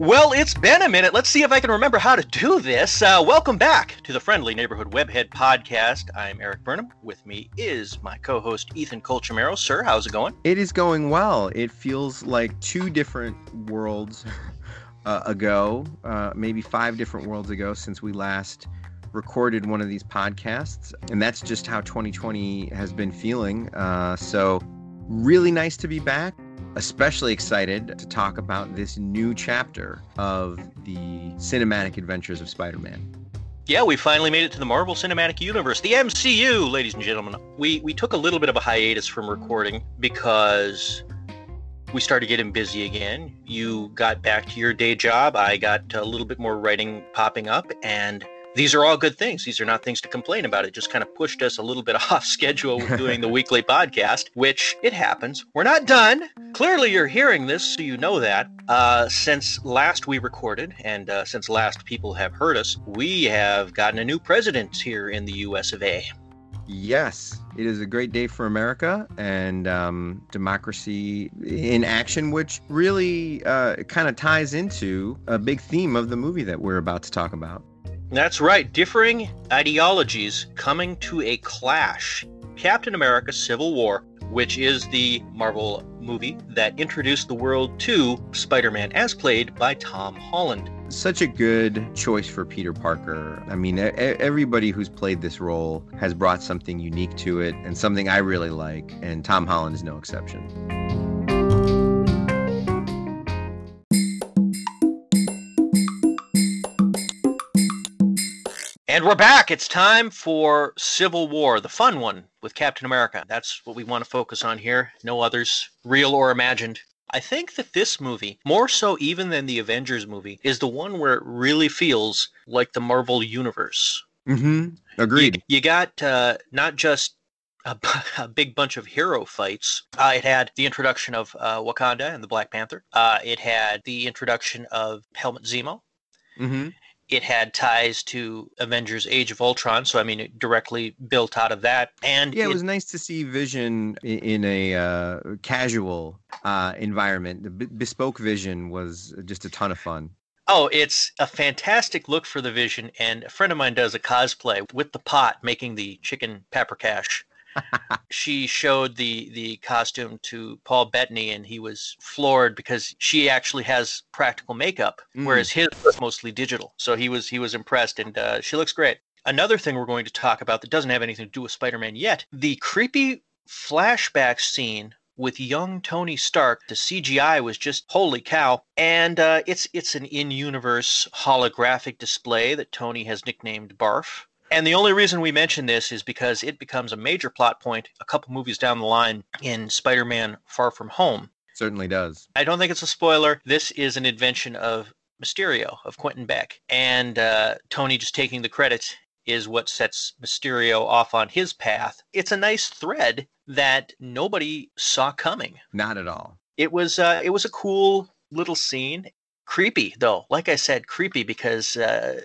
Well, it's been a minute. Let's see if I can remember how to do this. Uh, welcome back to the Friendly Neighborhood Webhead Podcast. I'm Erik Burnham. With me is my co host, Ethan Colchamiro. Sir, how's it going? It is going well. It feels like two different worlds uh, ago, uh, maybe five different worlds ago since we last recorded one of these podcasts. And that's just how 2020 has been feeling. Uh, so, really nice to be back especially excited to talk about this new chapter of the cinematic adventures of Spider Man. Yeah, we finally made it to the Marvel Cinematic Universe, the MCU, ladies and gentlemen. We we took a little bit of a hiatus from recording because we started getting busy again. You got back to your day job. I got a little bit more writing popping up, and these are all good things. These are not things to complain about. It just kind of pushed us a little bit off schedule with doing the weekly podcast, which it happens. We're not done. Clearly, you're hearing this, so you know that. Uh, since last we recorded, and uh, since last people have heard us, we have gotten a new president here in the US of A. Yes, it is a great day for America and um, democracy in action, which really uh, kind of ties into a big theme of the movie that we're about to talk about. That's right, differing ideologies coming to a clash. Captain America Civil War, which is the Marvel movie that introduced the world to Spider Man, as played by Tom Holland. Such a good choice for Peter Parker. I mean, everybody who's played this role has brought something unique to it and something I really like, and Tom Holland is no exception. And we're back. It's time for Civil War, the fun one with Captain America. That's what we want to focus on here. No others, real or imagined. I think that this movie, more so even than the Avengers movie, is the one where it really feels like the Marvel Universe. Mm-hmm. Agreed. You, you got uh, not just a, a, big bunch of hero fights. Uh, it had the introduction of uh, Wakanda and the Black Panther. Uh, it had the introduction of Helmut Zemo. Mm-hmm it had ties to Avengers Age of Ultron, so I mean, it directly built out of that. And yeah, it, it was nice to see Vision in a uh, casual uh, environment. The b- bespoke Vision was just a ton of fun. Oh, it's a fantastic look for the Vision, and a friend of mine does a cosplay with the pot making the chicken paprikash she showed the the costume to Paul Bettany, and he was floored because she actually has practical makeup, mm. whereas his was mostly digital. So he was he was impressed, and uh, she looks great. Another thing we're going to talk about that doesn't have anything to do with Spider-Man yet: the creepy flashback scene with young Tony Stark. The CGI was just holy cow, and uh, it's it's an in-universe holographic display that Tony has nicknamed Barf. And the only reason we mention this is because it becomes a major plot point a couple movies down the line in Spider Man Far From Home. Certainly does. I don't think it's a spoiler. This is an invention of Mysterio, of Quentin Beck. And uh, Tony just taking the credit is what sets Mysterio off on his path. It's a nice thread that nobody saw coming. Not at all. It was uh, it was a cool little scene. Creepy though, like I said, creepy because uh,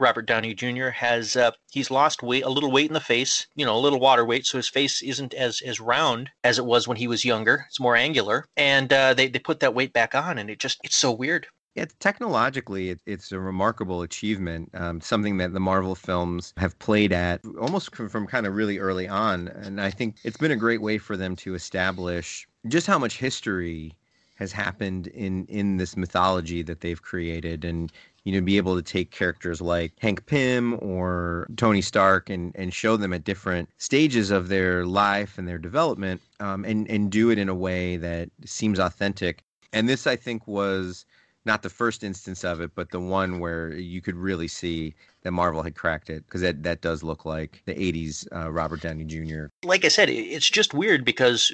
Robert Downey Jr. has uh, he's lost weight, a little weight in the face, you know, a little water weight, so his face isn't as as round as it was when he was younger. It's more angular, and uh, they they put that weight back on, and it just it's so weird. Yeah, technologically, it, it's a remarkable achievement. Um, something that the Marvel films have played at almost from kind of really early on, and I think it's been a great way for them to establish just how much history has happened in in this mythology that they've created and you know, be able to take characters like Hank Pym or Tony Stark and, and show them at different stages of their life and their development um, and, and do it in a way that seems authentic. And this, I think, was not the first instance of it, but the one where you could really see that Marvel had cracked it because that, that does look like the 80s uh, Robert Downey Jr. Like I said, it's just weird because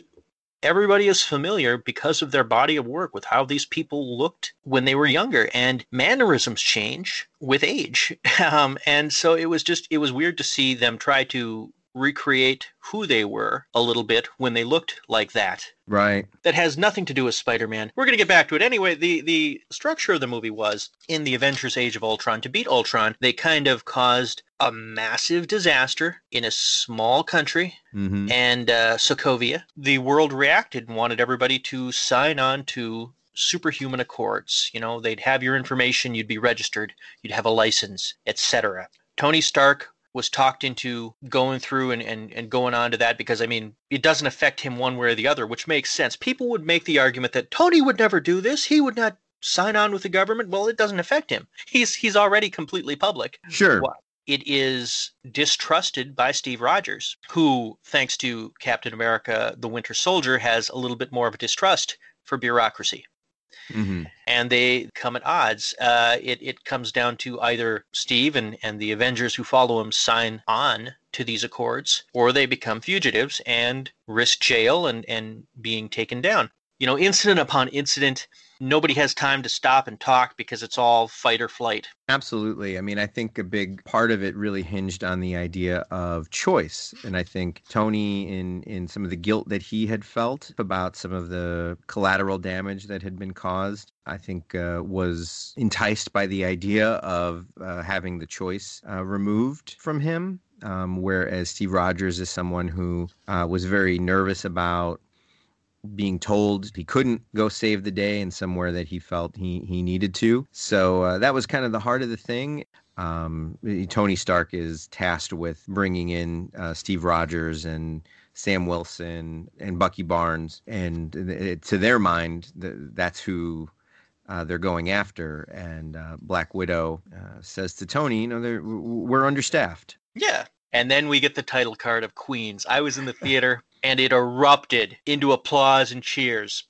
everybody is familiar because of their body of work with how these people looked when they were younger and mannerisms change with age. Um, and so it was just it was weird to see them try to recreate who they were a little bit when they looked like that. Right. That has nothing to do with Spider-Man. We're going to get back to it anyway. The the structure of the movie was in the Avengers Age of Ultron to beat Ultron, they kind of caused a massive disaster in a small country mm-hmm. and uh, Sokovia. The world reacted and wanted everybody to sign on to superhuman accords. You know, they'd have your information, you'd be registered, you'd have a license, etc. Tony Stark was talked into going through and, and, and going on to that because I mean it doesn't affect him one way or the other, which makes sense. People would make the argument that Tony would never do this. He would not sign on with the government. Well, it doesn't affect him. He's he's already completely public. Sure. It is distrusted by Steve Rogers, who, thanks to Captain America the Winter Soldier, has a little bit more of a distrust for bureaucracy. Mm-hmm. And they come at odds. Uh, it, it comes down to either Steve and, and the Avengers who follow him sign on to these accords, or they become fugitives and risk jail and, and being taken down. You know, incident upon incident, nobody has time to stop and talk because it's all fight or flight. Absolutely. I mean, I think a big part of it really hinged on the idea of choice. And I think Tony, in, in some of the guilt that he had felt about some of the collateral damage that had been caused, I think uh, was enticed by the idea of uh, having the choice uh, removed from him. Um, whereas Steve Rogers is someone who uh, was very nervous about being told he couldn't go save the day in somewhere that he felt he, he needed to. So uh, that was kind of the heart of the thing. Um, Tony Stark is tasked with bringing in uh, Steve Rogers and Sam Wilson and Bucky Barnes, and it, to their mind, that's who uh, they're going after. And uh, Black Widow uh, says to Tony, "You know, we're understaffed." Yeah, and then we get the title card of Queens. I was in the theater and it erupted into applause and cheers.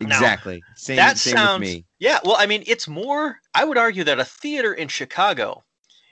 Exactly. Now, same, that same sounds, with me. Yeah, well, I mean, it's more, I would argue that a theater in Chicago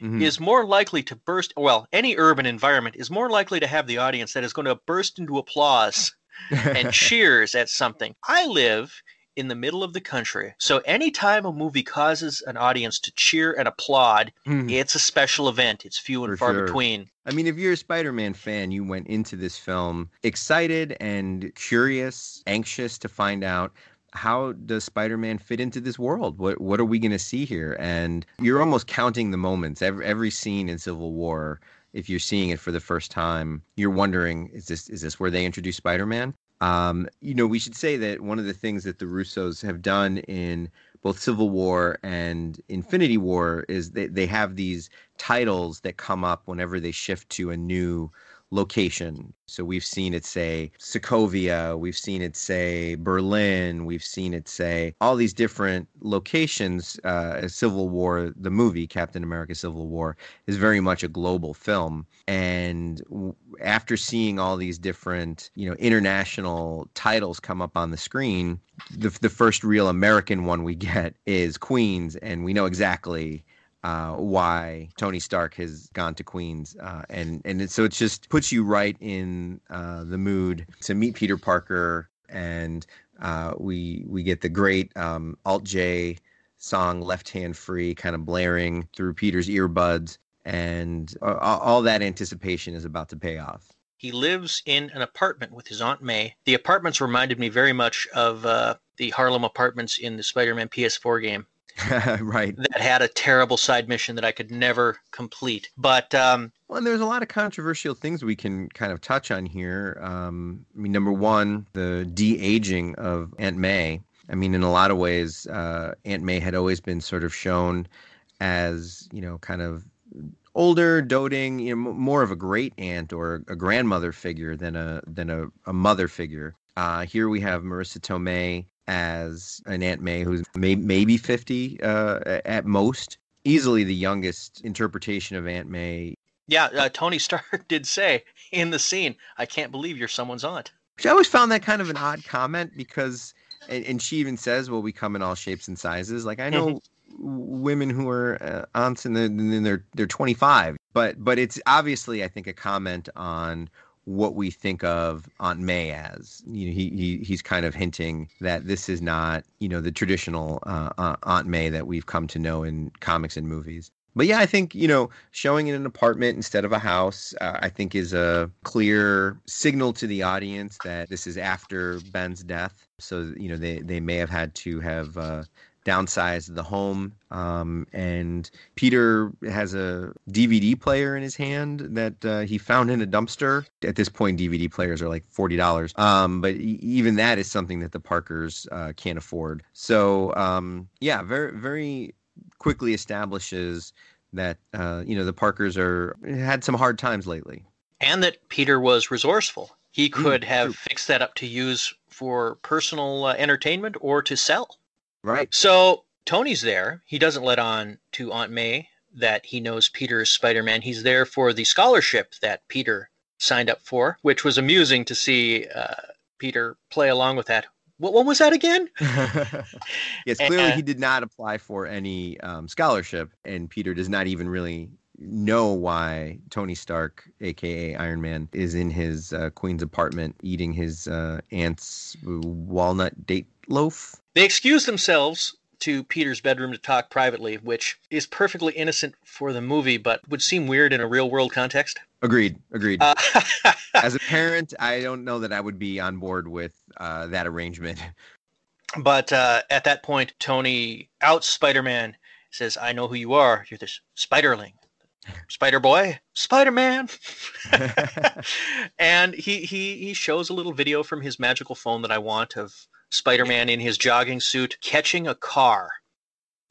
mm-hmm. is more likely to burst, well, any urban environment is more likely to have the audience that is going to burst into applause and cheers at something. I live in the middle of the country. So anytime a movie causes an audience to cheer and applaud, mm. it's a special event. It's few and For far sure. between. I mean, if you're a Spider-Man fan, you went into this film excited and curious, anxious to find out how does Spider-Man fit into this world? What what are we going to see here? And you're almost counting the moments. Every every scene in Civil War if you're seeing it for the first time, you're wondering, is this is this where they introduce Spider-Man? Um, you know, we should say that one of the things that the Russos have done in both Civil War and Infinity War is they, they have these titles that come up whenever they shift to a new location. So we've seen it say Sokovia, we've seen it say Berlin, we've seen it say all these different locations. Uh, Civil War, the movie Captain America: Civil War, is very much a global film, and after seeing all these different, you know, international titles come up on the screen, the the first real American one we get is Queens, and we know exactly uh, why Tony Stark has gone to Queens, uh, and and it, so it just puts you right in uh, the mood to meet Peter Parker, and uh, we we get the great um, Alt J song "Left Hand Free" kind of blaring through Peter's earbuds, and all that anticipation is about to pay off. He lives in an apartment with his Aunt May. The apartments reminded me very much of uh, the Harlem apartments in the Spider-Man PS4 game. right. That had a terrible side mission that I could never complete. But um, well, and there's a lot of controversial things we can kind of touch on here. Um, I mean, number one, the de aging of Aunt May. I mean, in a lot of ways, uh, Aunt May had always been sort of shown as you know, kind of older, doting, you know, more of a great aunt or a grandmother figure than a than a, a mother figure. Uh, here we have Marisa Tomei as an Aunt May who's may, maybe 50 uh, at most. Easily the youngest interpretation of Aunt May. Yeah, uh, Tony Stark did say in the scene, I can't believe you're someone's aunt. Which I always found that kind of an odd comment because, and, and she even says, well, we come in all shapes and sizes. Like, I know. Mm-hmm. women who are uh, aunts and then they're they're 25 but but it's obviously i think a comment on what we think of Aunt May as. You know, he, he he's kind of hinting that this is not you know the traditional uh, Aunt May that we've come to know in comics and movies. But yeah, I think you know showing in an apartment instead of a house, uh, I think is a clear signal to the audience that this is after Ben's death. So you know they they may have had to have uh, downsize the home. Um, and Peter has a DVD player in his hand that uh, he found in a dumpster. At this point, DVD players are like forty dollars. Um, but even that is something that the Parkers uh, can't afford. So um, yeah, very very quickly establishes that uh, you know the Parkers are had some hard times lately, and that Peter was resourceful. He mm, could mm, have true. fixed that up to use for personal uh, entertainment or to sell. Right. So Tony's there. He doesn't let on to Aunt May that he knows Peter is Spider Man. He's there for the scholarship that Peter signed up for, which was amusing to see uh, Peter play along with that. What, what was that again? yes, clearly and, he did not apply for any um, scholarship, and Peter does not even really know why Tony Stark, aka Iron Man, is in his uh, Queen's apartment eating his uh, aunt's walnut date loaf. They excuse themselves to Peter's bedroom to talk privately, which is perfectly innocent for the movie, but would seem weird in a real world context. Agreed. Agreed. Uh, As a parent, I don't know that I would be on board with uh, that arrangement. But uh, at that point, Tony outs Spider Man, says, I know who you are. You're this Spiderling. Spider Boy, Spider Man. and he, he, he shows a little video from his magical phone that I want of Spider Man in his jogging suit catching a car.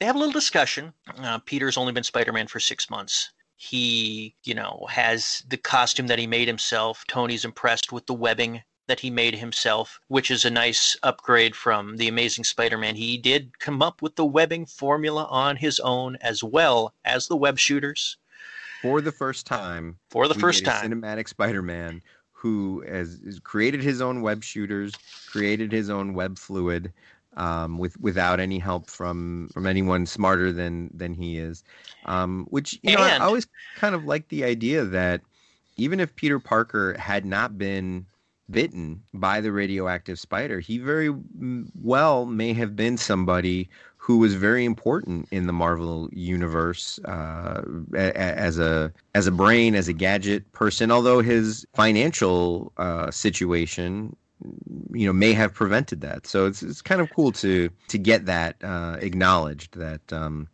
They have a little discussion. Uh, Peter's only been Spider Man for six months. He, you know, has the costume that he made himself. Tony's impressed with the webbing that he made himself, which is a nice upgrade from the Amazing Spider Man. He did come up with the webbing formula on his own as well as the web shooters. For the first time. For the first time. Cinematic Spider Man who has created his own web shooters, created his own web fluid, um, with without any help from from anyone smarter than than he is. Um, which you and, know, I always kind of like the idea that even if Peter Parker had not been bitten by the radioactive spider, he very well may have been somebody who was very important in the Marvel universe uh, as a as a brain, as a gadget person. Although his financial uh, situation, you know, may have prevented that. So it's it's kind of cool to to get that uh, acknowledged that um,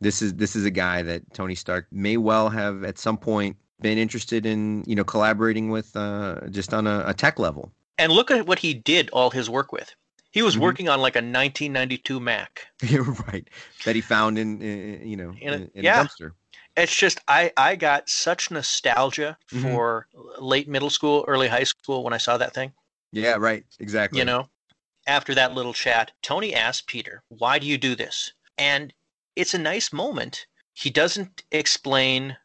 this is this is a guy that Tony Stark may well have at some point been interested in you know collaborating with uh, just on a, a tech level. And look at what he did all his work with. He was mm-hmm. working on like a 1992 Mac. You're right. That he found in, in you know in, a, in yeah. a dumpster. It's just I I got such nostalgia mm-hmm. for late middle school, early high school when I saw that thing. Yeah, right. Exactly. You know, after that little chat, Tony asked Peter, "Why do you do this?" And it's a nice moment. He doesn't explain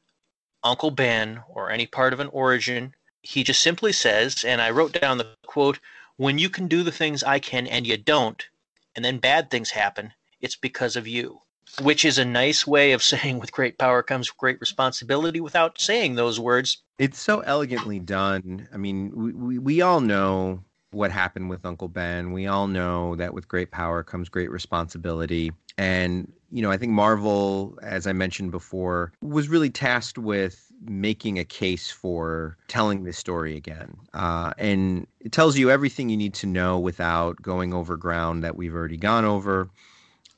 Uncle Ben or any part of an origin. He just simply says, and I wrote down the quote, when you can do the things I can and you don't, and then bad things happen, it's because of you. Which is a nice way of saying with great power comes great responsibility without saying those words. It's so elegantly done. I mean, we, we, we all know what happened with Uncle Ben. We all know that with great power comes great responsibility. And, you know, I think Marvel, as I mentioned before, was really tasked with making a case for telling this story again. Uh, and it tells you everything you need to know without going over ground that we've already gone over.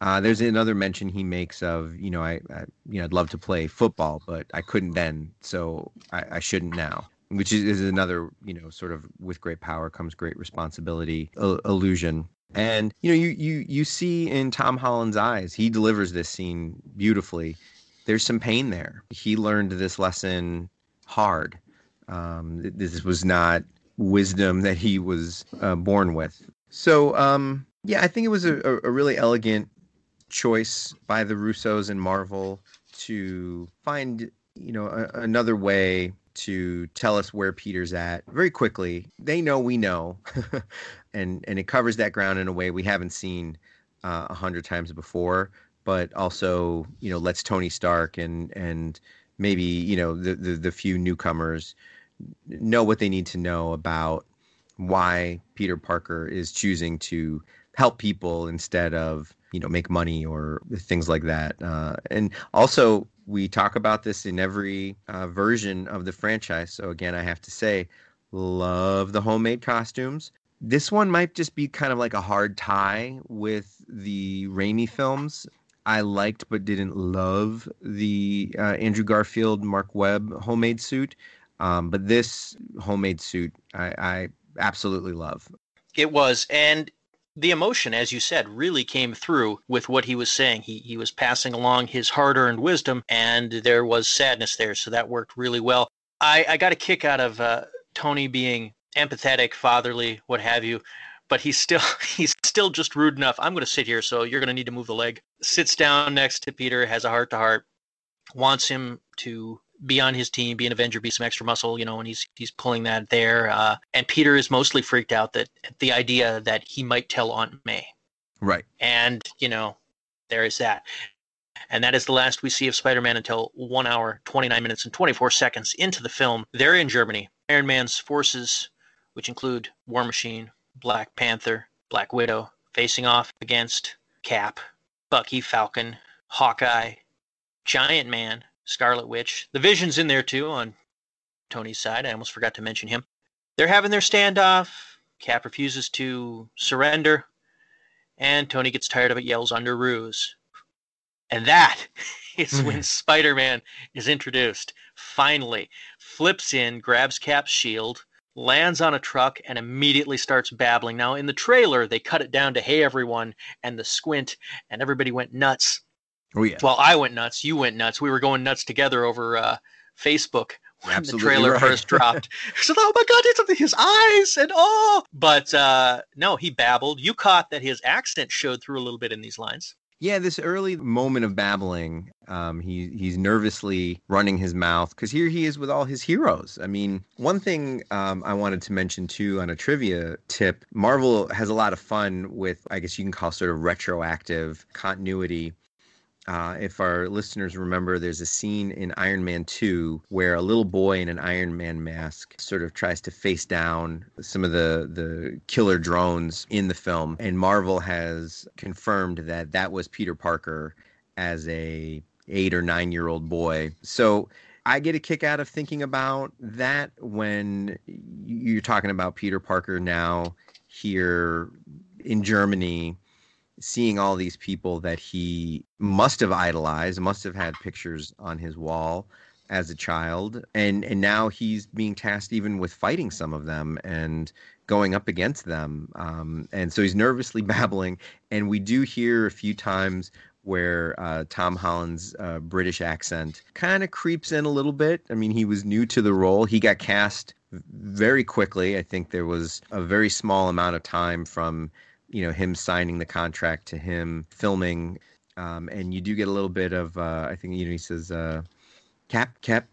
Uh, there's another mention he makes of, you know, I, I, you know, I'd love to play football, but I couldn't then, so I, I shouldn't now. Which is, is, another, you know, sort of with great power comes great responsibility uh, illusion. And you know, you you you see in Tom Holland's eyes, he delivers this scene beautifully there's some pain there. He learned this lesson hard. Um, this was not wisdom that he was uh, born with. So, um, yeah, I think it was a, a really elegant choice by the Russos and Marvel to find, you know, a, another way to tell us where Peter's at very quickly. They know we know, and and it covers that ground in a way we haven't seen uh, a uh, hundred times before but also you know lets Tony Stark and and maybe you know the, the the, few newcomers know what they need to know about why Peter Parker is choosing to help people instead of you know make money or things like that uh, and also we talk about this in every uh, version of the franchise so again i have to say love the homemade costumes This one might just be kind of like a hard tie with the Raimi films. I liked but didn't love the uh, Andrew Garfield Marc Webb homemade suit, um, but this homemade suit I, I absolutely love. It was, and the emotion, as you said, really came through with what he was saying. He he was passing along his hard-earned wisdom, and there was sadness there, so that worked really well. I, I got a kick out of uh, Tony being empathetic, fatherly, what have you, but he's still he's still just rude enough. I'm going to sit here, so you're going to need to move the leg. Sits down next to Peter, has a heart to heart, wants him to be on his team, be an Avenger, be some extra muscle, you know, and he's he's pulling that there. Uh, and Peter is mostly freaked out that the idea that he might tell Aunt May. Right. And you know, there is that. And that is the last we see of Spider-Man until one hour, 29 minutes, and 24 seconds into the film. They're in Germany. Iron Man's forces, which include War Machine, Black Panther, Black Widow, facing off against Cap, Bucky, Falcon, Hawkeye, Giant Man, Scarlet Witch. The Vision's in there too on Tony's side. I almost forgot to mention him. They're having their standoff. Cap refuses to surrender, and Tony gets tired of it, yells Underoos. And that is when hmm. Spider Man is introduced. Finally, flips in, grabs Cap's shield, lands on a truck, and immediately starts babbling. Now, in the trailer, they cut it down to hey, everyone, and the squint, and everybody went nuts. Oh yeah. Well, I went nuts. You went nuts. We were going nuts together over uh, Facebook when Absolutely the trailer right. first dropped. so, oh my God, it's his eyes and oh. But uh, no, he babbled. You caught that his accent showed through a little bit in these lines. Yeah, this early moment of babbling, um, he he's nervously running his mouth because here he is with all his heroes. I mean, one thing um, I wanted to mention too on a trivia tip: Marvel has a lot of fun with, I guess you can call sort of retroactive continuity. Uh, if our listeners remember, there's a scene in Iron Man 2 where a little boy in an Iron Man mask sort of tries to face down some of the, the killer drones in the film. And Marvel has confirmed that that was Peter Parker as a eight or nine year old boy. So I get a kick out of thinking about that when you're talking about Peter Parker now here in Germany seeing all these people that he must have idolized, must have had pictures on his wall as a child, and and now he's being tasked even with fighting some of them and going up against them, um, and so he's nervously babbling, and we do hear a few times where uh, Tom Holland's uh, British accent kind of creeps in a little bit. I mean, he was new to the role. He got cast very quickly. I think there was a very small amount of time from you know him signing the contract to him filming um, and you do get a little bit of uh, i think you know he says uh, cap cap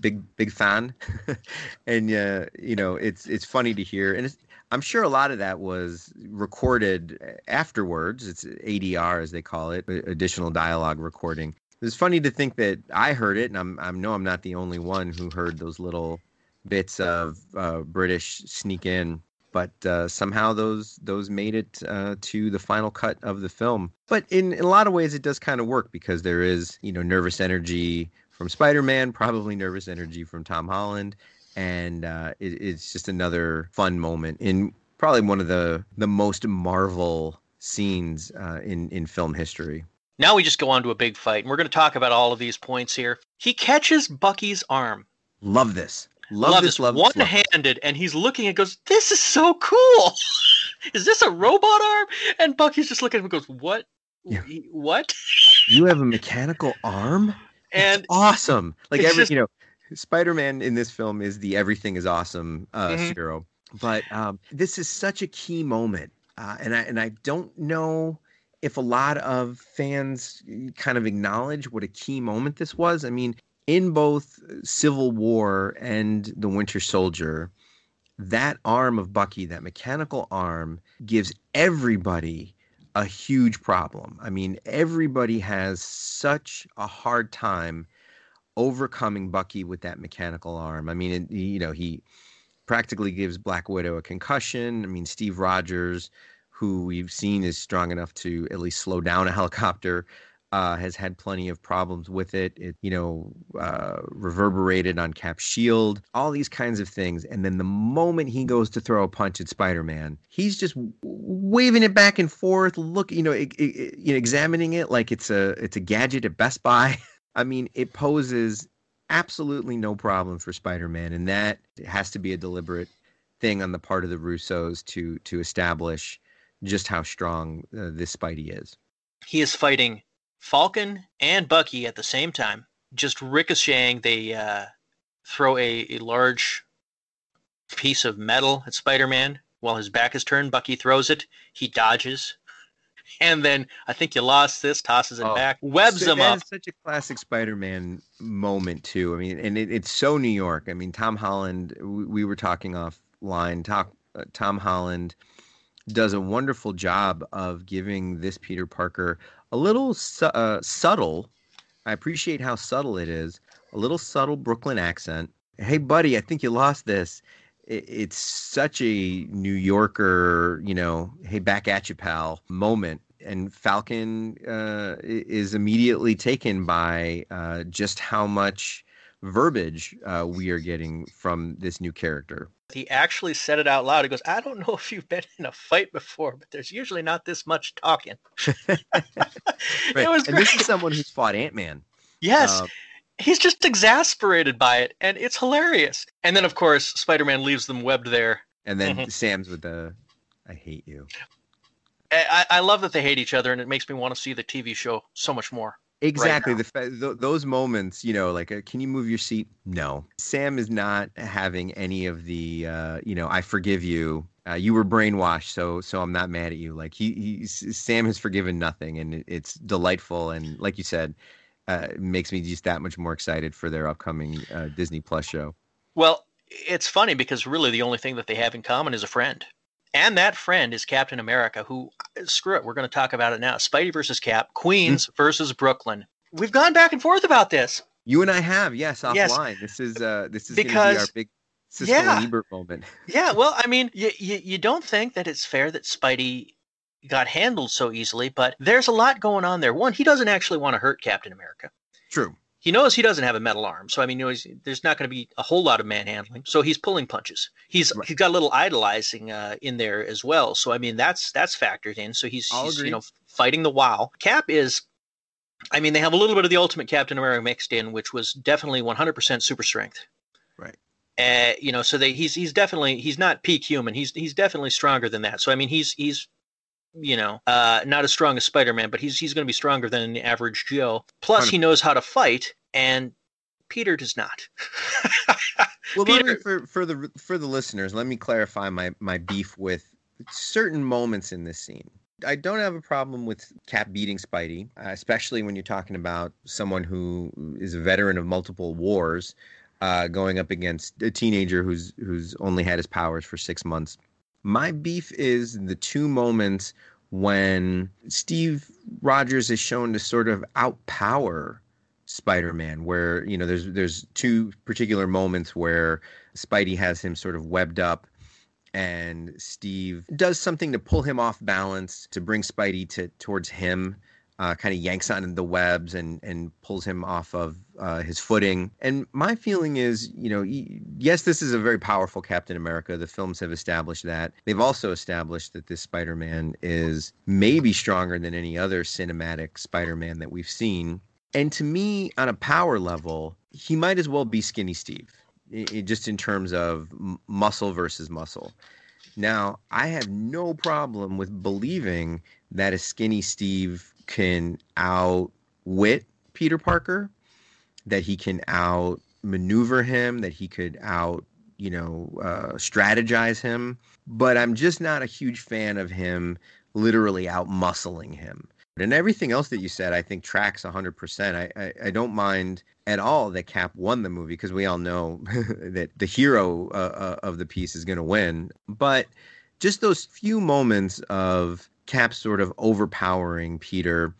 big big fan. And uh, you know it's it's funny to hear and i'm sure a lot of that was recorded afterwards. It's adr as they call it additional dialogue recording. It's funny to think that i heard it and i'm i know i'm not the only one who heard those little bits of uh, british sneak in but uh, somehow those those made it uh, to the final cut of the film. But in, in a lot of ways, it does kind of work because there is you know nervous energy from Spider-Man, probably nervous energy from Tom Holland, and uh, it, it's just another fun moment in probably one of the the most Marvel scenes uh, in in film history. Now we just go on to a big fight, and we're going to talk about all of these points here. He catches Bucky's arm. Love this. Love, love this, this love one this, love. handed and he's looking and goes this is so cool is this a robot arm and bucky's just looking at him and goes what Yeah. what You have a mechanical arm? and awesome. Like every just- you know, Spider-Man in this film is the everything is awesome uh Mhm. hero. But um this is such a key moment. Uh and I and I don't know if a lot of fans kind of acknowledge what a key moment this was. I mean, in both Civil War and The Winter Soldier, that arm of Bucky, that mechanical arm, gives everybody a huge problem. I mean, everybody has such a hard time overcoming Bucky with that mechanical arm. I mean, it, you know, he practically gives Black Widow a concussion. I mean, Steve Rogers, who we've seen is strong enough to at least slow down a helicopter, uh, has had plenty of problems with it. It, you know, uh, reverberated on Cap shield, all these kinds of things. And then the moment he goes to throw a punch at Spider-Man, he's just waving it back and forth, look, you know, it, it, you know, examining it like it's a it's a gadget at Best Buy. I mean, it poses absolutely no problem for Spider-Man, and that has to be a deliberate thing on the part of the Russos to to establish just how strong uh, this Spidey is. He is fighting Falcon and Bucky at the same time, just ricocheting. They uh, throw a, a large piece of metal at Spider-Man while his back is turned. Bucky throws it. He dodges. And then I think you lost this, tosses it oh, back, webs so him up. such a classic Spider-Man moment too. I mean, and it, it's so New York. I mean, Tom Holland. We, we were talking offline. Talk, uh, Tom Holland does a wonderful job of giving this Peter Parker a little su- uh, subtle. I appreciate how subtle it is. A little subtle Brooklyn accent. Hey, buddy, I think you lost this. It, it's such a New Yorker, you know, hey, back at you, pal moment. And Falcon uh, is immediately taken by uh, just how much verbiage uh, we are getting from this new character. He actually said it out loud. He goes, I don't know if you've been in a fight before, but there's usually not this much talking. right. It was and great. this is someone who's fought Ant Man. Yes. Uh, He's just exasperated by it, and it's hilarious. And then, of course, Spider Man leaves them webbed there. And then mm-hmm. Sam's with the, I hate you. I, I love that they hate each other, and it makes me want to see the TV show so much more. Exactly. Right the th- those moments, you know, like, uh, can you move your seat? No. Sam is not having any of the, uh, you know, I forgive you. Uh, you were brainwashed, so so I'm not mad at you. Like he, he Sam has forgiven nothing, and it's delightful. And like you said, uh, makes me just that much more excited for their upcoming uh, Disney Plus show. Well, it's funny because really the only thing that they have in common is a friend. And that friend is Captain America, who, screw it, we're going to talk about it now. Spidey versus Cap, Queens mm-hmm. versus Brooklyn. We've gone back and forth about this. You and I have, yes, offline. Yes. This is uh, this is because going to be our big Siskel yeah. Ebert moment. yeah, well, I mean, you, you you don't think that it's fair that Spidey got handled so easily, but there's a lot going on there. One, he doesn't actually want to hurt Captain America. True he knows he doesn't have a metal arm, so I mean, you know, there's not going to be a whole lot of manhandling. So he's pulling punches. He's right. he's got a little idolizing uh, in there as well. So I mean, that's that's factored in. So he's, he's you know fighting the wow. Cap is, I mean, they have a little bit of the Ultimate Captain America mixed in, which was definitely 100% super strength. Right. Uh, you know, so they, he's he's definitely he's not peak human. He's he's definitely stronger than that. So I mean, he's he's you know, uh, not as strong as Spider Man, but he's he's going to be stronger than the average Joe. Plus, he knows how to fight, and Peter does not. well, Peter, for for the for the listeners, let me clarify my my beef with certain moments in this scene. I don't have a problem with Cap beating Spidey, especially when you're talking about someone who is a veteran of multiple wars, uh, going up against a teenager who's who's only had his powers for six months. My beef is the two moments when Steve Rogers is shown to sort of outpower Spider-Man, where you know there's there's two particular moments where Spidey has him sort of webbed up, and Steve does something to pull him off balance to bring Spidey to towards him, uh, kind of yanks on the webs and and pulls him off of uh, his footing. And my feeling is, you know, yes, this is a very powerful Captain America. The films have established that. They've also established that this Spider-Man is maybe stronger than any other cinematic Spider-Man that we've seen. And to me, on a power level, he might as well be Skinny Steve, it, just in terms of muscle versus muscle. Now, I have no problem with believing that a Skinny Steve can outwit Peter Parker, that he can outmaneuver him, that he could out, you know, uh, strategize him. But I'm just not a huge fan of him literally out muscling him. And everything else that you said, I think tracks 100%. I, I, I don't mind at all that Cap won the movie because we all know that the hero uh, uh, of the piece is going to win. But just those few moments of Cap sort of overpowering Peter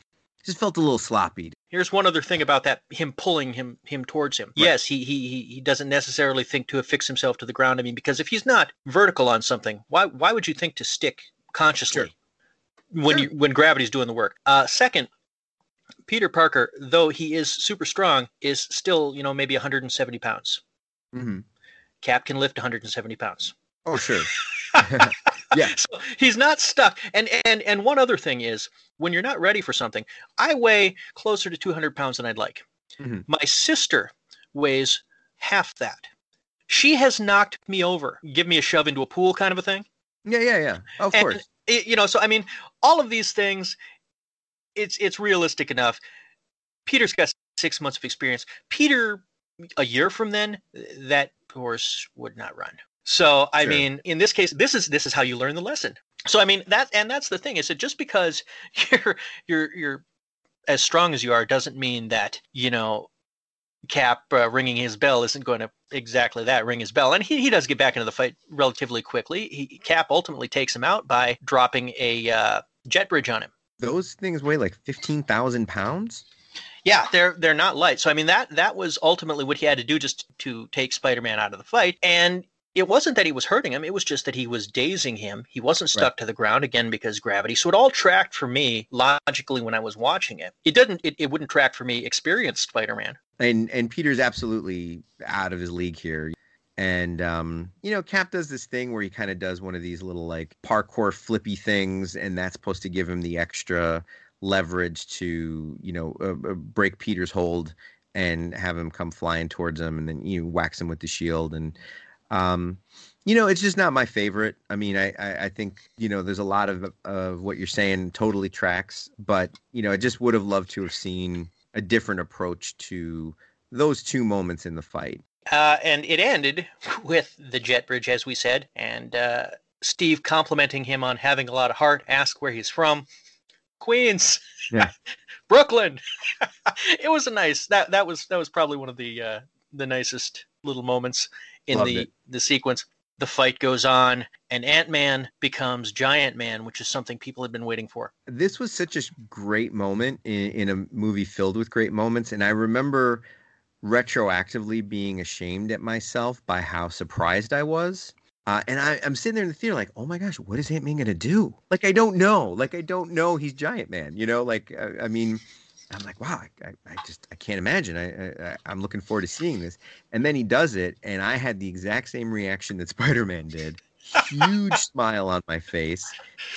just felt a little sloppy. Here's one other thing about that him pulling him him towards him. Right. Yes, he he he doesn't necessarily think to affix himself to the ground. I mean, because if he's not vertical on something, why why would you think to stick consciously sure. when sure. you when gravity's doing the work? Uh, second, Peter Parker, though he is super strong, is still, you know, maybe 170 pounds. hmm Cap can lift 170 pounds. Oh, sure. Yeah. So he's not stuck. And and and one other thing is when you're not ready for something, I weigh closer to 200 pounds than I'd like. Mhm. My sister weighs half that. She has knocked me over, give me a shove into a pool kind of a thing. Yeah, yeah, yeah. Of And, course. it- you know, so I mean, all of these things, it's it's realistic enough. Peter's got six months of experience. Peter, a year from then, that horse would not run. So I Sure. mean, in this case, this is this is how you learn the lesson. So I mean that, and that's the thing is that just because you're you're you're as strong as you are doesn't mean that you know Cap uh, ringing his bell isn't going to exactly that ring his bell, and he, he does get back into the fight relatively quickly. He Cap ultimately takes him out by dropping a uh, jet bridge on him. Those things weigh like 15,000 pounds? Yeah, they're they're not light. So I mean that that was ultimately what he had to do just to take Spider-Man out of the fight. And it wasn't that he was hurting him; it was just that he was dazing him. He wasn't stuck to the ground again because gravity. So it all tracked for me logically when I was watching it. It didn't. It, it wouldn't track for me experienced Spider-Man. and and Peter's absolutely out of his league here. And um, you know, Cap does this thing where he kind of does one of these little like parkour flippy things, and that's supposed to give him the extra leverage to you know uh, uh, break Peter's hold and have him come flying towards him, and then you know, whacks him with the shield. And um, you know, it's just not my favorite. I mean, I, I I think you know there's a lot of of what you're saying totally tracks, but you know, I just would have loved to have seen a different approach to those two moments in the fight. Uh, and it ended with the jet bridge, as we said, and uh, Steve complimenting him on having a lot of heart. Ask where he's from. Queens. Yeah. Brooklyn. it was a nice. That that was that was probably one of the uh, the nicest little moments in Loved the it. the sequence. The fight goes on, and Ant Man becomes Giant Man, which is something people had been waiting for. This was such a great moment in, in a movie filled with great moments, and I remember retroactively being ashamed at myself by how surprised I was. Uh, and I, I'm sitting there in the theater like, oh my gosh, what is Ant Man gonna do? Like I don't know. Like I don't know he's Giant Man. You know, like I, I mean, I'm like, wow, I, I, just I can't imagine. I, I I'm looking forward to seeing this. And then he does it, and I had the exact same reaction that Spider Man did. Huge smile on my face,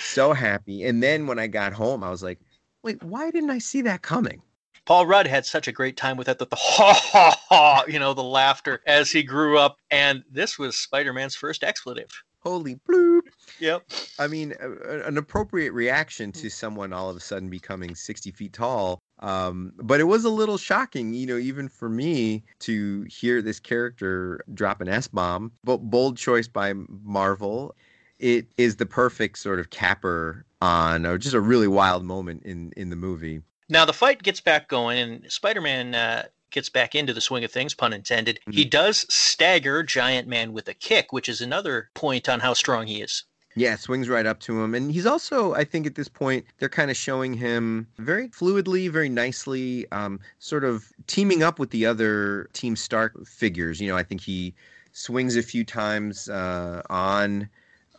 so happy. And then when I got home, I was like, wait, why didn't I see that coming? Paul Rudd had such a great time with it that the ha ha ha, you know, the laughter as he grew up, and this was Spider-Man's first expletive. Holy bloop. Yep. I mean, a- a- an appropriate reaction to hmm. someone all of a sudden becoming 60 feet tall. Um, but it was a little shocking, you know, even for me to hear this character drop an S bomb. But bold choice by Marvel. It is the perfect sort of capper on, or just a really wild moment in in the movie. Now the fight gets back going, and Spider-Man uh, gets back into the swing of things, pun intended. He does stagger Giant Man with a kick, which is another point on how strong he is. Yeah, swings right up to him. And he's also, I think at this point, they're kind of showing him very fluidly, very nicely, um, sort of teaming up with the other Team Stark figures. You know, I think he swings a few times uh, on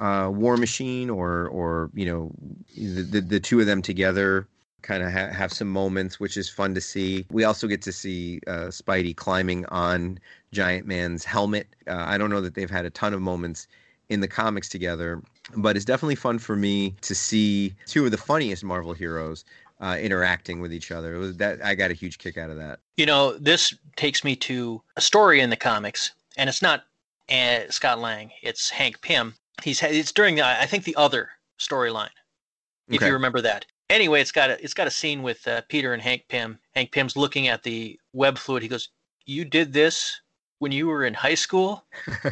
uh, War Machine or, or you know, the, the, the two of them together kind of ha- have some moments, which is fun to see. We also get to see uh, Spidey climbing on Giant Man's helmet. Uh, I don't know that they've had a ton of moments in the comics together, but it's definitely fun for me to see two of the funniest Marvel heroes uh, interacting with each other. It was that I got a huge kick out of that. You know, this takes me to a story in the comics, and it's not uh, Scott Lang; it's Hank Pym. He's it's during the I think the other storyline, if Okay. you remember that. Anyway, it's got a it's got a scene with uh, Peter and Hank Pym. Hank Pym's looking at the web fluid. He goes, "You did this when you were in high school."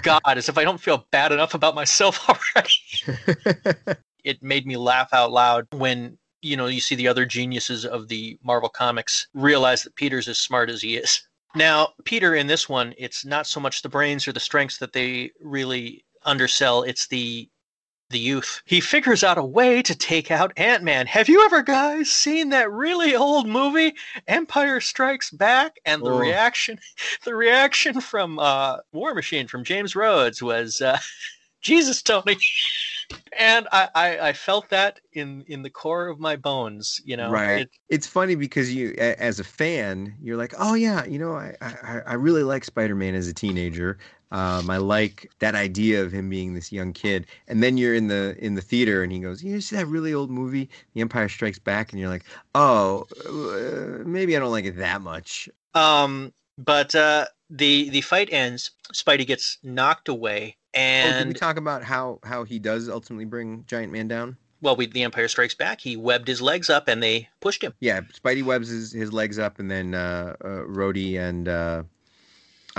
God, as if I don't feel bad enough about myself already. it made me laugh out loud when you know you see the other geniuses of the Marvel comics realize that Peter's as smart as he is. Now, Peter in this one, it's not so much the brains or the strengths that they really undersell, it's the the youth. He figures out a way to take out Ant-Man. Have you ever guys seen that really old movie Empire Strikes Back? And the Oh. reaction the reaction from uh, War Machine from James Rhodes was uh, Jesus Tony. and I, I, I felt that in in the core of my bones. You know, right? It, it's funny because you, as a fan, you're like, oh yeah, you know, I I, I really like Spider-Man as a teenager. Um, I like that idea of him being this young kid, and then you're in the in the theater, and he goes, "You see that really old movie, The Empire Strikes Back?" And you're like, "Oh, uh, maybe I don't like it that much." Um, but uh, the the fight ends. Spidey gets knocked away, and oh, did we talk about how how he does ultimately bring Giant Man down? Well, we, the Empire Strikes Back. He webbed his legs up, and they pushed him. Yeah, Spidey webs his, his legs up, and then uh, uh, Rhodey and uh,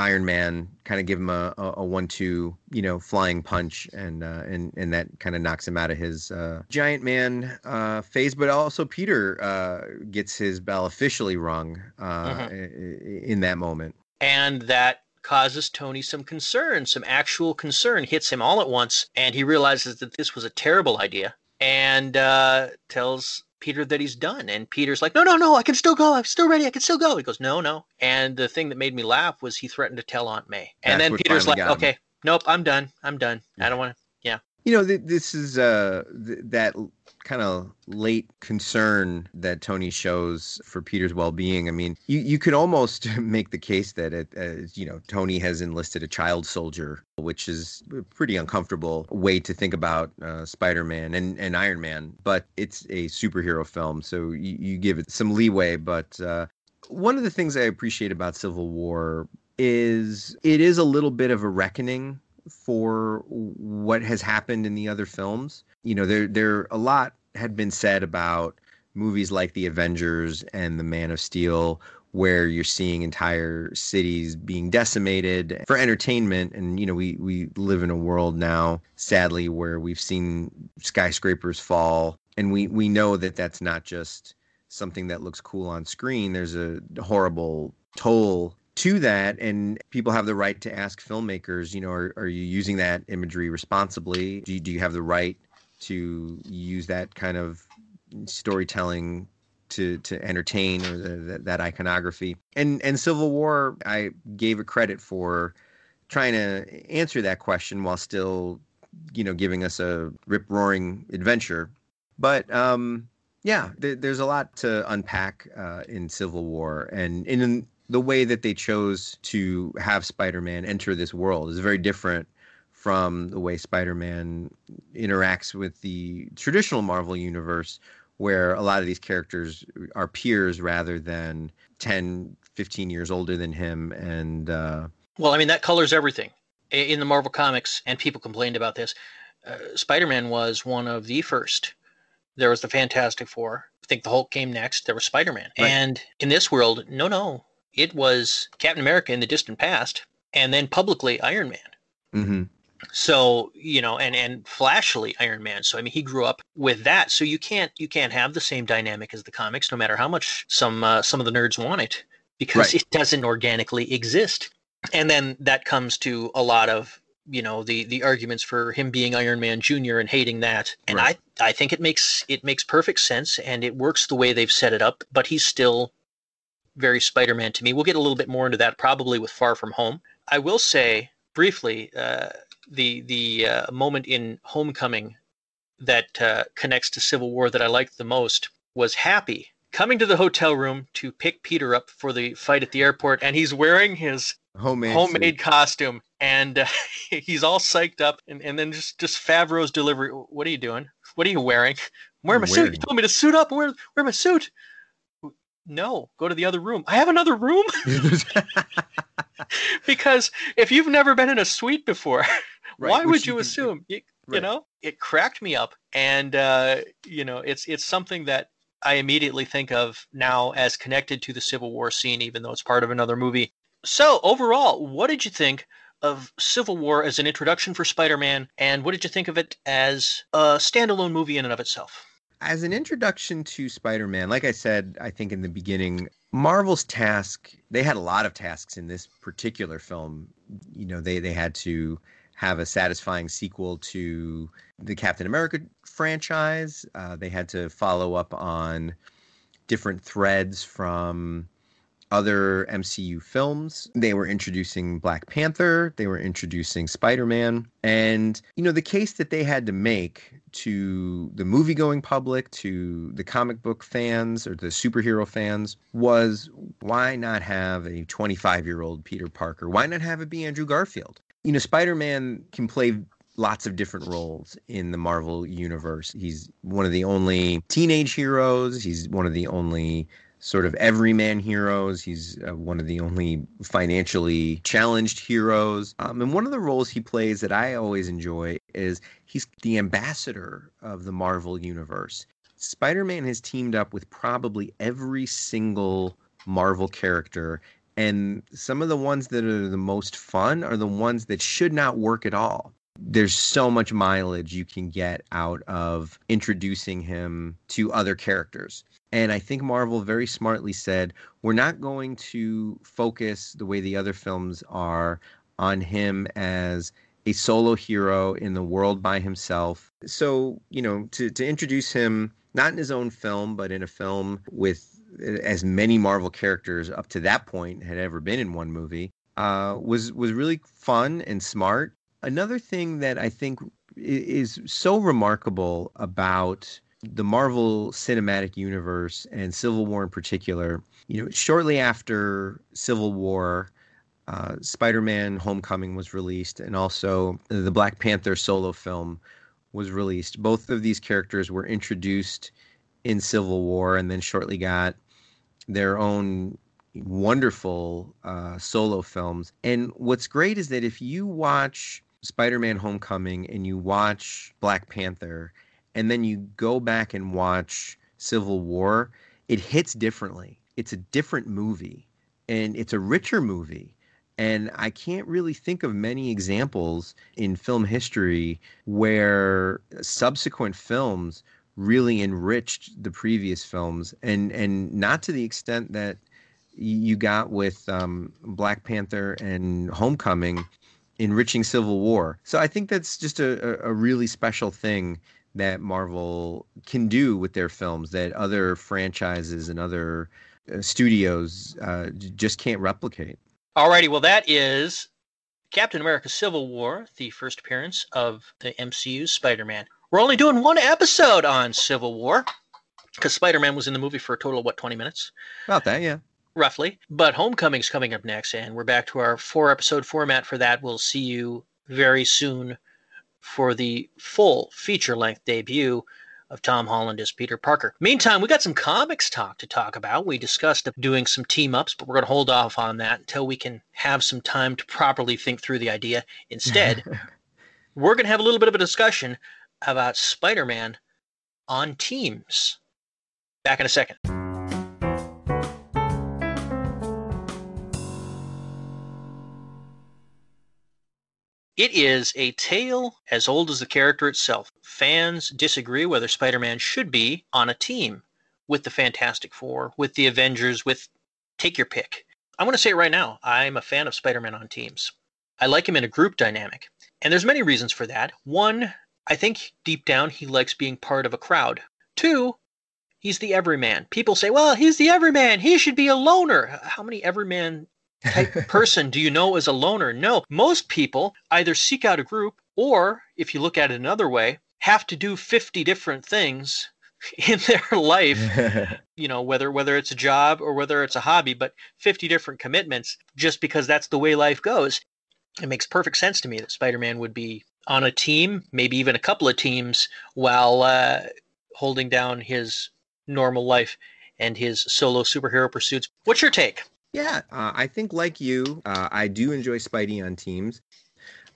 Iron Man kind of give him a, a, a, one-two, you know, flying punch, and uh, and and that kind of knocks him out of his uh, giant man uh, phase. But also Peter uh, gets his bell officially rung uh, mm-hmm. in that moment, and that causes Tony some concern, some actual concern hits him all at once, and he realizes that this was a terrible idea, and uh, tells Peter that he's done. And Peter's like, no, no, no, I can still go. I'm still ready. I can still go. He goes, no, no. And the thing that made me laugh was he threatened to tell Aunt May. And That's then Peter's like, okay, nope, I'm done. I'm done. Yeah. I don't want to. Yeah. You know, th- this is uh, th- that kind of late concern that Tony shows for Peter's well-being. I mean, you you could almost make the case that it, uh, you know Tony has enlisted a child soldier, which is a pretty uncomfortable way to think about uh, Spider-Man and, and Iron Man. But it's a superhero film, so you, you give it some leeway. But uh, one of the things I appreciate about Civil War is it is a little bit of a reckoning for what has happened in the other films. You know, there there a lot had been said about movies like The Avengers and The Man of Steel where you're seeing entire cities being decimated for entertainment. And you know we we live in a world now sadly where we've seen skyscrapers fall. And we we know that that's not just something that looks cool on screen. There's a horrible toll to that and people have the right to ask filmmakers you know are, are you using that imagery responsibly do you, do you have the right to use that kind of storytelling to to entertain or the, that iconography. And and Civil War, I gave a credit for trying to answer that question while still, you know, giving us a rip roaring adventure. But um, yeah, th- there's a lot to unpack uh, in Civil War, and in the way that they chose to have Spider-Man enter this world is very different from the way Spider-Man interacts with the traditional Marvel universe, where a lot of these characters are peers rather than 10, 15 years older than him. And uh, well, I mean that colors everything in the Marvel comics, and people complained about this. Uh, Spider-Man was one of the first. There was the Fantastic Four. I think the Hulk came next. There was Spider-Man, right. and in this world, no, no, it was Captain America in the distant past, and then publicly Iron Man. Mm-hmm. So you know, and and flashily Iron Man. So I mean, he grew up with that. So you can't you can't have the same dynamic as the comics, no matter how much some uh, some of the nerds want it, because right. it doesn't organically exist. And then that comes to a lot of you know the the arguments for him being Iron Man Junior and hating that. And right. I I think it makes it makes perfect sense and it works the way they've set it up. But he's still very Spider-Man to me. We'll get a little bit more into that probably with Far From Home. I will say briefly. Uh, the the uh, moment in Homecoming that uh, connects to Civil War that I liked the most was Happy coming to the hotel room to pick Peter up for the fight at the airport, and he's wearing his homemade, homemade costume, and uh, he's all psyched up, and, and then just just Favreau's delivery. What are you doing? What are you wearing? I'm wearing my wearing. suit. You told me to suit up. Wear wear my suit. No, go to the other room. I have another room. because if you've never been in a suite before, right, why would you, you assume? You, right. you, know, it cracked me up, and uh, you know, it's it's something that I immediately think of now as connected to the Civil War scene, even though it's part of another movie. So overall, what did you think of Civil War as an introduction for Spider-Man, and what did you think of it as a standalone movie in and of itself? As an introduction to Spider Man, like I said, I think in the beginning, Marvel's task, they had a lot of tasks in this particular film. You know, they, they had to have a satisfying sequel to the Captain America franchise. Uh, they had to follow up on different threads from other MCU films. They were introducing Black Panther, they were introducing Spider Man. And, you know, the case that they had to make to the movie going public, to the comic book fans or the superhero fans was why not have a 25 year old Peter Parker? Why not have it be Andrew Garfield? You know, Spider Man can play lots of different roles in the Marvel universe. He's one of the only teenage heroes, he's one of the only sort of everyman heroes. He's uh, one of the only financially challenged heroes. Um, and one of the roles he plays that I always enjoy is he's the ambassador of the Marvel universe. Spider Man has teamed up with probably every single Marvel character. And some of the ones that are the most fun are the ones that should not work at all there's so much mileage you can get out of introducing him to other characters. And I think Marvel very smartly said, we're not going to focus the way the other films are on him as a solo hero in the world by himself. So, you know, to, to introduce him not in his own film, but in a film with as many Marvel characters up to that point had ever been in one movie, uh, was was really fun and smart. Another thing that I think is so remarkable about the Marvel Cinematic Universe and Civil War in particular, you know, shortly after Civil War, uh, Spider-Man: Homecoming was released, and also the Black Panther solo film was released. Both of these characters were introduced in Civil War, and then shortly got their own wonderful uh, solo films. And what's great is that if you watch Spider-Man: Homecoming and you watch Black Panther and then you go back and watch Civil War, it hits differently. It's a different movie and it's a richer movie. And I can't really think of many examples in film history where subsequent films really enriched the previous films and and not to the extent that you got with um, Black Panther and Homecoming enriching Civil War. So I think that's just a, a really special thing that Marvel can do with their films that other franchises and other uh, studios uh, just can't replicate. Alrighty, well, that is Captain America Civil War, the first appearance of the MCU's Spider Man. We're only doing one episode on Civil War because Spider Man was in the movie for a total of what, 20 minutes? About that, yeah. Roughly. But Homecoming's coming up next, and we're back to our four episode format for that. We'll see you very soon for the full feature length debut of Tom Holland as Peter Parker. Meantime, we got some comics talk to talk about. We discussed doing some team ups, but we're going to hold off on that until we can have some time to properly think through the idea. Instead, we're going to have a little bit of a discussion about Spider Man on teams. Back in a second. It is a tale as old as the character itself. Fans disagree whether Spider Man should be on a team with the Fantastic Four, with the Avengers, with take your pick. I want to say it right now I'm a fan of Spider Man on teams. I like him in a group dynamic. And there's many reasons for that. One, I think deep down he likes being part of a crowd. Two, he's the everyman. People say, well, he's the everyman. He should be a loner. How many everyman person do you know as a loner? No. Most people either seek out a group or, if you look at it another way, have to do 50 different things in their life you know whether whether it's a job or whether it's a hobby but 50 different commitments just because that's the way life goes it makes perfect sense to me that spider-man would be on a team maybe even a couple of teams while uh, holding down his normal life and his solo superhero pursuits what's your take yeah, uh, I think like you, uh, I do enjoy Spidey on teams.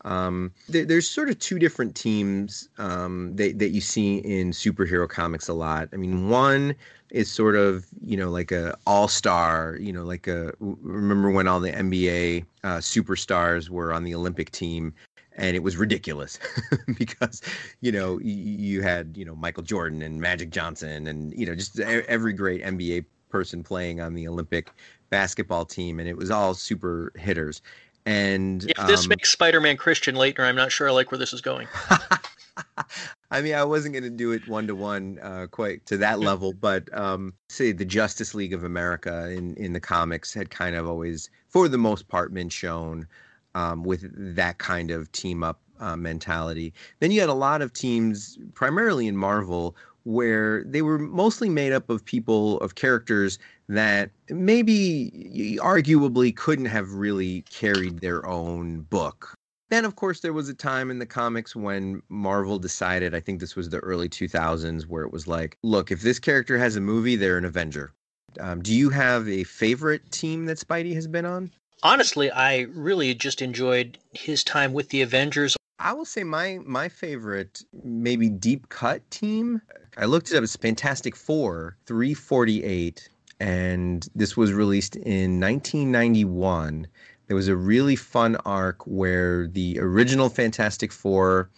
Um, there, there's sort of two different teams um, that that you see in superhero comics a lot. I mean, one is sort of you know like a all star. You know, like a remember when all the NBA uh, superstars were on the Olympic team. And it was ridiculous because, you know, you, you had, you know, Michael Jordan and Magic Johnson and, you know, just every great NBA person playing on the Olympic basketball team, and it was all super hitters. And if this um, makes Spider-Man Christian Laettner, I'm not sure I like where this is going. I mean, I wasn't going to do it one to one quite to that level, but um, say the Justice League of America in, in the comics had kind of always, for the most part, been shown um, with that kind of team up uh, mentality. Then you had a lot of teams, primarily in Marvel, where they were mostly made up of people, of characters that maybe arguably couldn't have really carried their own book. Then, of course, there was a time in the comics when Marvel decided, I think this was the early 2000s, where it was like, look, if this character has a movie, they're an Avenger. Um, do you have a favorite team that Spidey has been on? Honestly, I really just enjoyed his time with the Avengers. I will say my my favorite maybe deep cut team. I looked it up. It's Fantastic Four 348, and this was released in 1991. There was a really fun arc where the original Fantastic Four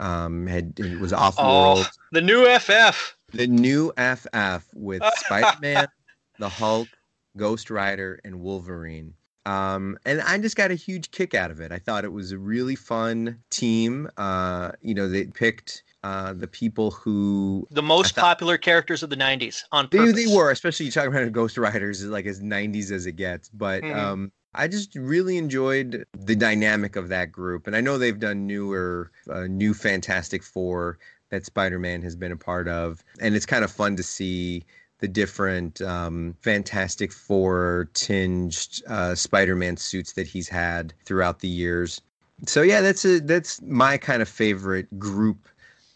um, had it was off world. Oh, the new FF. The new FF with Spider Man, the Hulk, Ghost Rider, and Wolverine. Um, and I just got a huge kick out of it. I thought it was a really fun team. Uh, you know, they picked uh, the people who the most thought, popular characters of the '90s on purpose. They, they were, especially you talking about Ghost Riders, like as '90s as it gets. But mm-hmm. um, I just really enjoyed the dynamic of that group, and I know they've done newer, uh, new Fantastic Four that Spider-Man has been a part of, and it's kind of fun to see the different um, Fantastic Four tinged uh, Spider-Man suits that he's had throughout the years. So yeah, that's a that's my kind of favorite group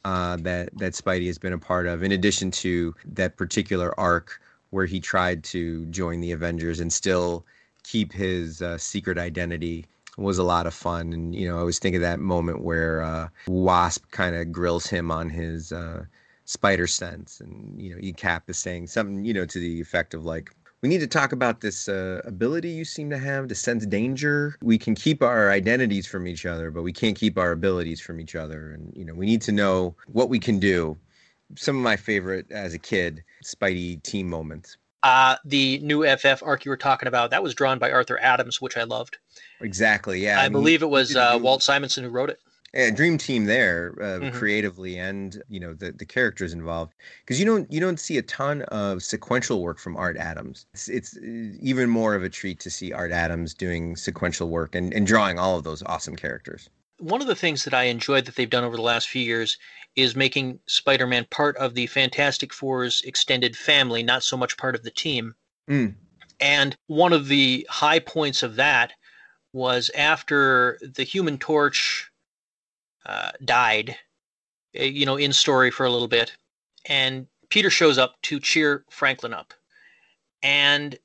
uh, that that Spidey has been a part of. In addition to that particular arc where he tried to join the Avengers and still keep his uh, secret identity was a lot of fun. And you know, I was thinking that moment where uh, Wasp kind of grills him on his uh, spider sense and you know e cap is saying something you know to the effect of like we need to talk about this uh, ability you seem to have to sense danger. We can keep our identities from each other but we can't keep our abilities from each other. And you know we need to know what we can do. Some of my favorite as a kid spidey team moments. Uh, the new FF arc you were talking about, that was drawn by Arthur Adams, which I loved. Exactly, yeah. I, I mean, believe it was uh, Walt Simonson who wrote it a dream team there uh, mm-hmm. creatively and you know the the characters involved because you don't you don't see a ton of sequential work from art adams it's, it's uh, even more of a treat to see art adams doing sequential work and, and drawing all of those awesome characters one of the things that i enjoyed that they've done over the last few years is making spider-man part of the fantastic four's extended family not so much part of the team mm. and one of the high points of that was after the human torch uh, died, uh, you know, in story for a little bit, and Peter shows up to cheer Franklin up, and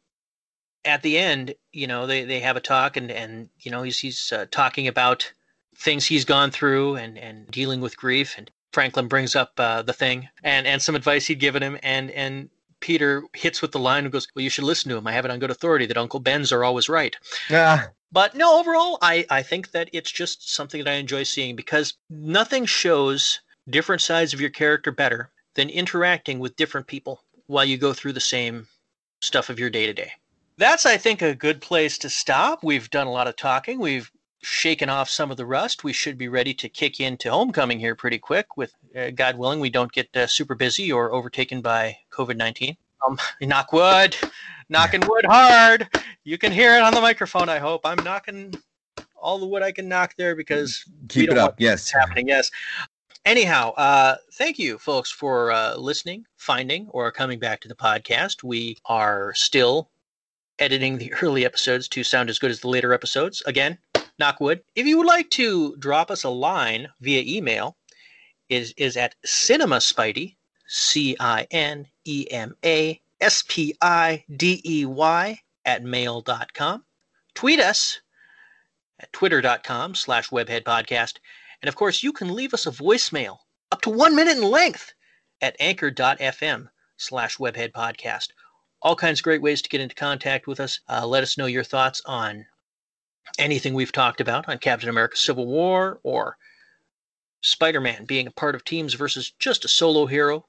at the end, you know, they, they have a talk, and and you know, he's he's uh, talking about things he's gone through and and dealing with grief, and Franklin brings up uh, the thing and and some advice he'd given him, and and Peter hits with the line and goes, "Well, you should listen to him. I have it on good authority that Uncle Ben's are always right." Yeah. But no, overall, I, I think that it's just something that I enjoy seeing because nothing shows different sides of your character better than interacting with different people while you go through the same stuff of your day to day. That's, I think, a good place to stop. We've done a lot of talking. We've shaken off some of the rust. We should be ready to kick into homecoming here pretty quick. With uh, God willing, we don't get uh, super busy or overtaken by COVID 19. Um, knock wood knocking wood hard. You can hear it on the microphone. I hope I'm knocking all the wood I can knock there because keep it up. Yes, happening. Yes. Anyhow, uh, thank you, folks, for uh, listening, finding, or coming back to the podcast. We are still editing the early episodes to sound as good as the later episodes. Again, knock wood. If you would like to drop us a line via email, is is at cinema spidey, C I N E M A S P I D E Y at mail.com. Tweet us at twitter.com slash webheadpodcast. And of course, you can leave us a voicemail up to one minute in length at anchor.fm slash webheadpodcast. All kinds of great ways to get into contact with us. Uh, let us know your thoughts on anything we've talked about on Captain America Civil War or Spider Man being a part of teams versus just a solo hero.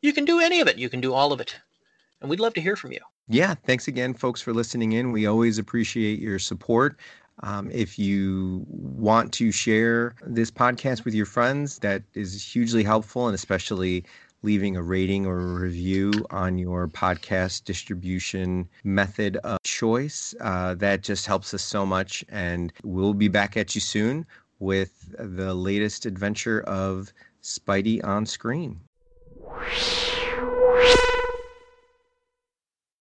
You can do any of it, you can do all of it and we'd love to hear from you. Yeah, thanks again, folks, for listening in. We always appreciate your support. Um, if you want to share this podcast with your friends, that is hugely helpful, and especially leaving a rating or a review on your podcast distribution method of choice. Uh, that just helps us so much. And we'll be back at you soon with the latest adventure of Spidey on screen.